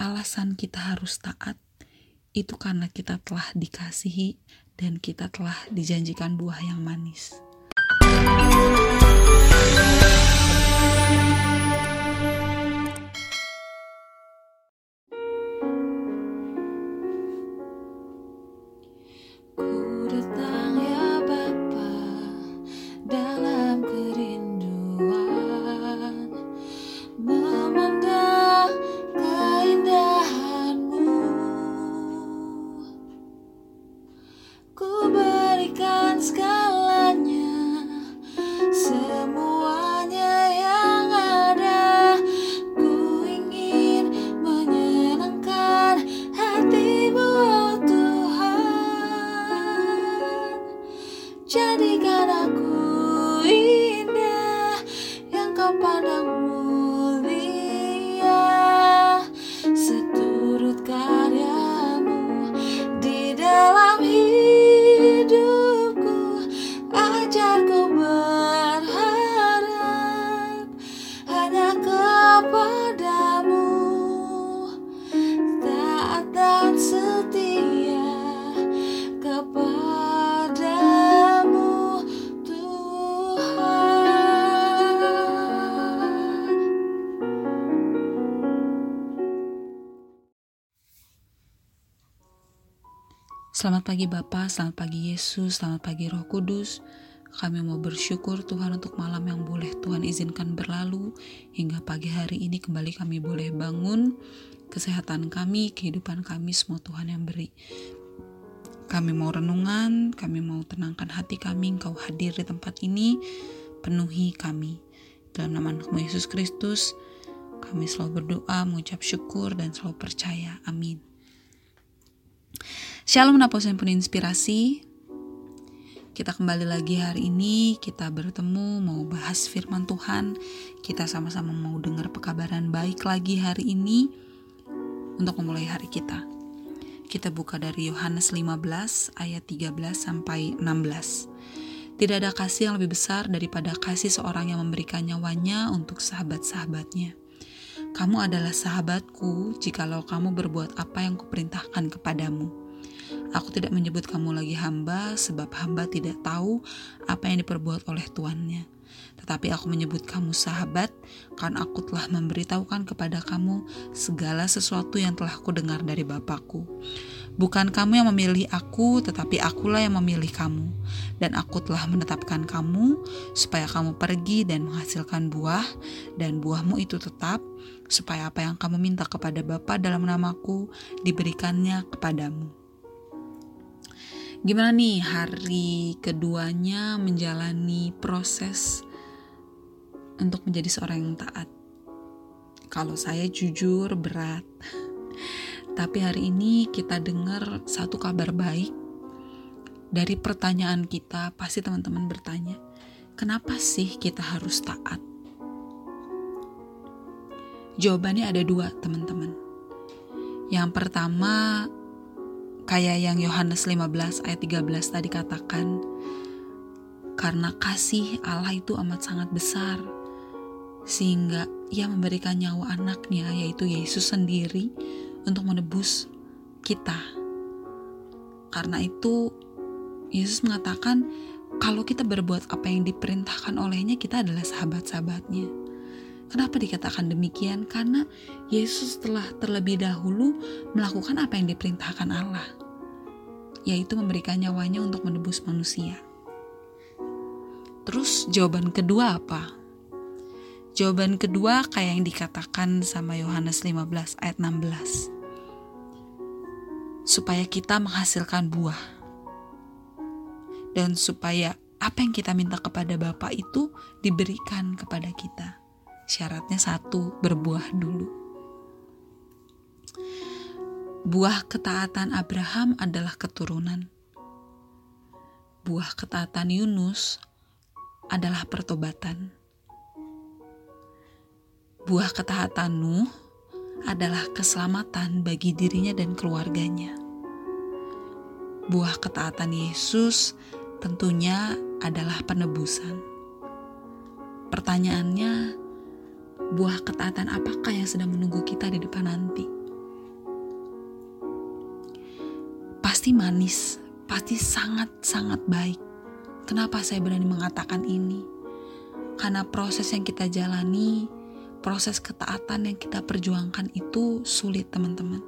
alasan kita harus taat itu karena kita telah dikasihi dan kita telah dijanjikan buah yang manis. jadikan aku Selamat pagi Bapak, selamat pagi Yesus, selamat pagi Roh Kudus. Kami mau bersyukur Tuhan untuk malam yang boleh Tuhan izinkan berlalu hingga pagi hari ini kembali kami boleh bangun kesehatan kami, kehidupan kami semua Tuhan yang beri. Kami mau renungan, kami mau tenangkan hati kami, Engkau hadir di tempat ini, penuhi kami. Dalam nama Yesus Kristus, kami selalu berdoa, mengucap syukur, dan selalu percaya. Amin. Shalom Naposen pun inspirasi. Kita kembali lagi hari ini, kita bertemu mau bahas firman Tuhan. Kita sama-sama mau dengar pekabaran baik lagi hari ini untuk memulai hari kita. Kita buka dari Yohanes 15 ayat 13 sampai 16. Tidak ada kasih yang lebih besar daripada kasih seorang yang memberikan nyawanya untuk sahabat-sahabatnya. Kamu adalah sahabatku jikalau kamu berbuat apa yang kuperintahkan kepadamu. Aku tidak menyebut kamu lagi hamba, sebab hamba tidak tahu apa yang diperbuat oleh tuannya. Tetapi aku menyebut kamu sahabat, karena aku telah memberitahukan kepada kamu segala sesuatu yang telah aku dengar dari Bapakku. Bukan kamu yang memilih aku, tetapi akulah yang memilih kamu. Dan aku telah menetapkan kamu, supaya kamu pergi dan menghasilkan buah, dan buahmu itu tetap, supaya apa yang kamu minta kepada Bapa dalam namaku, diberikannya kepadamu. Gimana nih hari keduanya menjalani proses untuk menjadi seorang yang taat? Kalau saya jujur berat. Tapi hari ini kita dengar satu kabar baik. Dari pertanyaan kita, pasti teman-teman bertanya, kenapa sih kita harus taat? Jawabannya ada dua, teman-teman. Yang pertama, Kayak yang Yohanes 15 ayat 13 tadi katakan, karena kasih Allah itu amat sangat besar, sehingga ia memberikan nyawa anaknya, yaitu Yesus sendiri, untuk menebus kita. Karena itu, Yesus mengatakan, kalau kita berbuat apa yang diperintahkan olehnya, kita adalah sahabat-sahabatnya. Kenapa dikatakan demikian? Karena Yesus telah terlebih dahulu melakukan apa yang diperintahkan Allah, yaitu memberikan nyawanya untuk menebus manusia. Terus jawaban kedua apa? Jawaban kedua kayak yang dikatakan sama Yohanes 15 ayat 16. Supaya kita menghasilkan buah. Dan supaya apa yang kita minta kepada Bapa itu diberikan kepada kita. Syaratnya satu, berbuah dulu. Buah ketaatan Abraham adalah keturunan. Buah ketaatan Yunus adalah pertobatan. Buah ketaatan Nuh adalah keselamatan bagi dirinya dan keluarganya. Buah ketaatan Yesus tentunya adalah penebusan. Pertanyaannya, buah ketaatan apakah yang sedang menunggu kita di depan nanti. Pasti manis, pasti sangat-sangat baik. Kenapa saya berani mengatakan ini? Karena proses yang kita jalani, proses ketaatan yang kita perjuangkan itu sulit, teman-teman.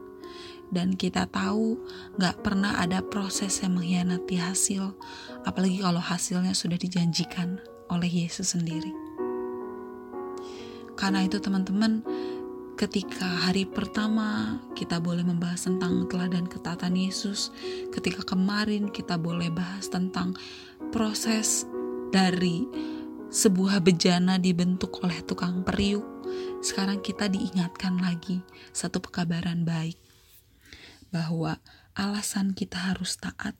Dan kita tahu gak pernah ada proses yang mengkhianati hasil, apalagi kalau hasilnya sudah dijanjikan oleh Yesus sendiri. Karena itu teman-teman, ketika hari pertama kita boleh membahas tentang teladan ketaatan Yesus, ketika kemarin kita boleh bahas tentang proses dari sebuah bejana dibentuk oleh tukang periuk, sekarang kita diingatkan lagi satu pekabaran baik bahwa alasan kita harus taat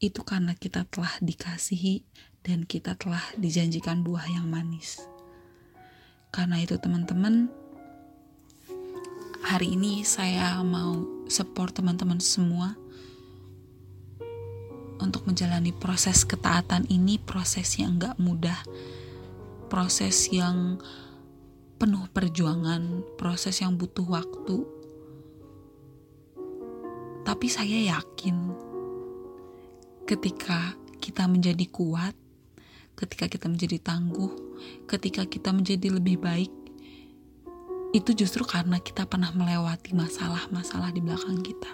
itu karena kita telah dikasihi dan kita telah dijanjikan buah yang manis. Karena itu teman-teman, hari ini saya mau support teman-teman semua untuk menjalani proses ketaatan ini proses yang gak mudah proses yang penuh perjuangan proses yang butuh waktu. Tapi saya yakin ketika kita menjadi kuat ketika kita menjadi tangguh ketika kita menjadi lebih baik itu justru karena kita pernah melewati masalah-masalah di belakang kita.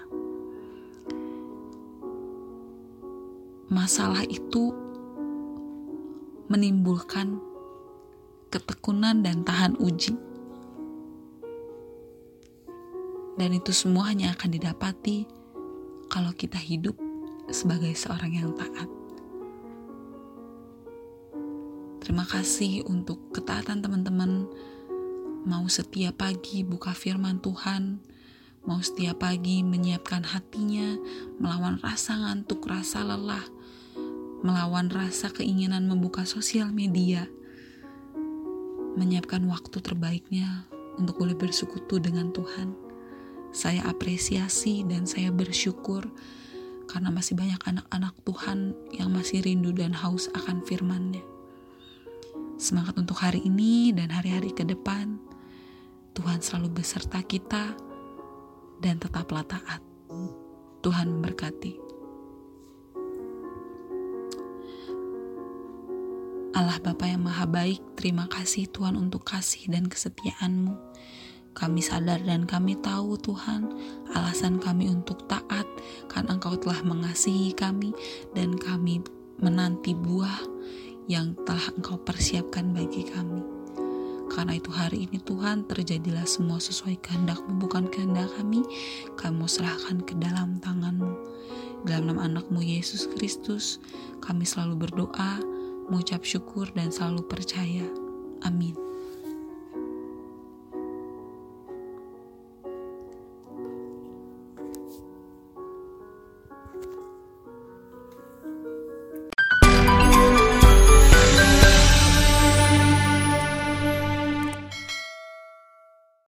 Masalah itu menimbulkan ketekunan dan tahan uji. Dan itu semua hanya akan didapati kalau kita hidup sebagai seorang yang taat. Terima kasih untuk ketaatan teman-teman mau setiap pagi buka firman Tuhan, mau setiap pagi menyiapkan hatinya, melawan rasa ngantuk, rasa lelah, melawan rasa keinginan membuka sosial media, menyiapkan waktu terbaiknya untuk boleh bersekutu dengan Tuhan. Saya apresiasi dan saya bersyukur karena masih banyak anak-anak Tuhan yang masih rindu dan haus akan firman-Nya. Semangat untuk hari ini dan hari-hari ke depan. Tuhan selalu beserta kita dan tetaplah taat. Tuhan memberkati. Allah Bapa yang Maha Baik, terima kasih Tuhan untuk kasih dan kesetiaan-Mu. Kami sadar dan kami tahu Tuhan, alasan kami untuk taat karena Engkau telah mengasihi kami dan kami menanti buah yang telah Engkau persiapkan bagi kami. Karena itu hari ini Tuhan terjadilah semua sesuai kehendakmu bukan kehendak kami. Kamu serahkan ke dalam tanganmu. Dalam nama anakmu Yesus Kristus kami selalu berdoa, mengucap syukur dan selalu percaya. Amin.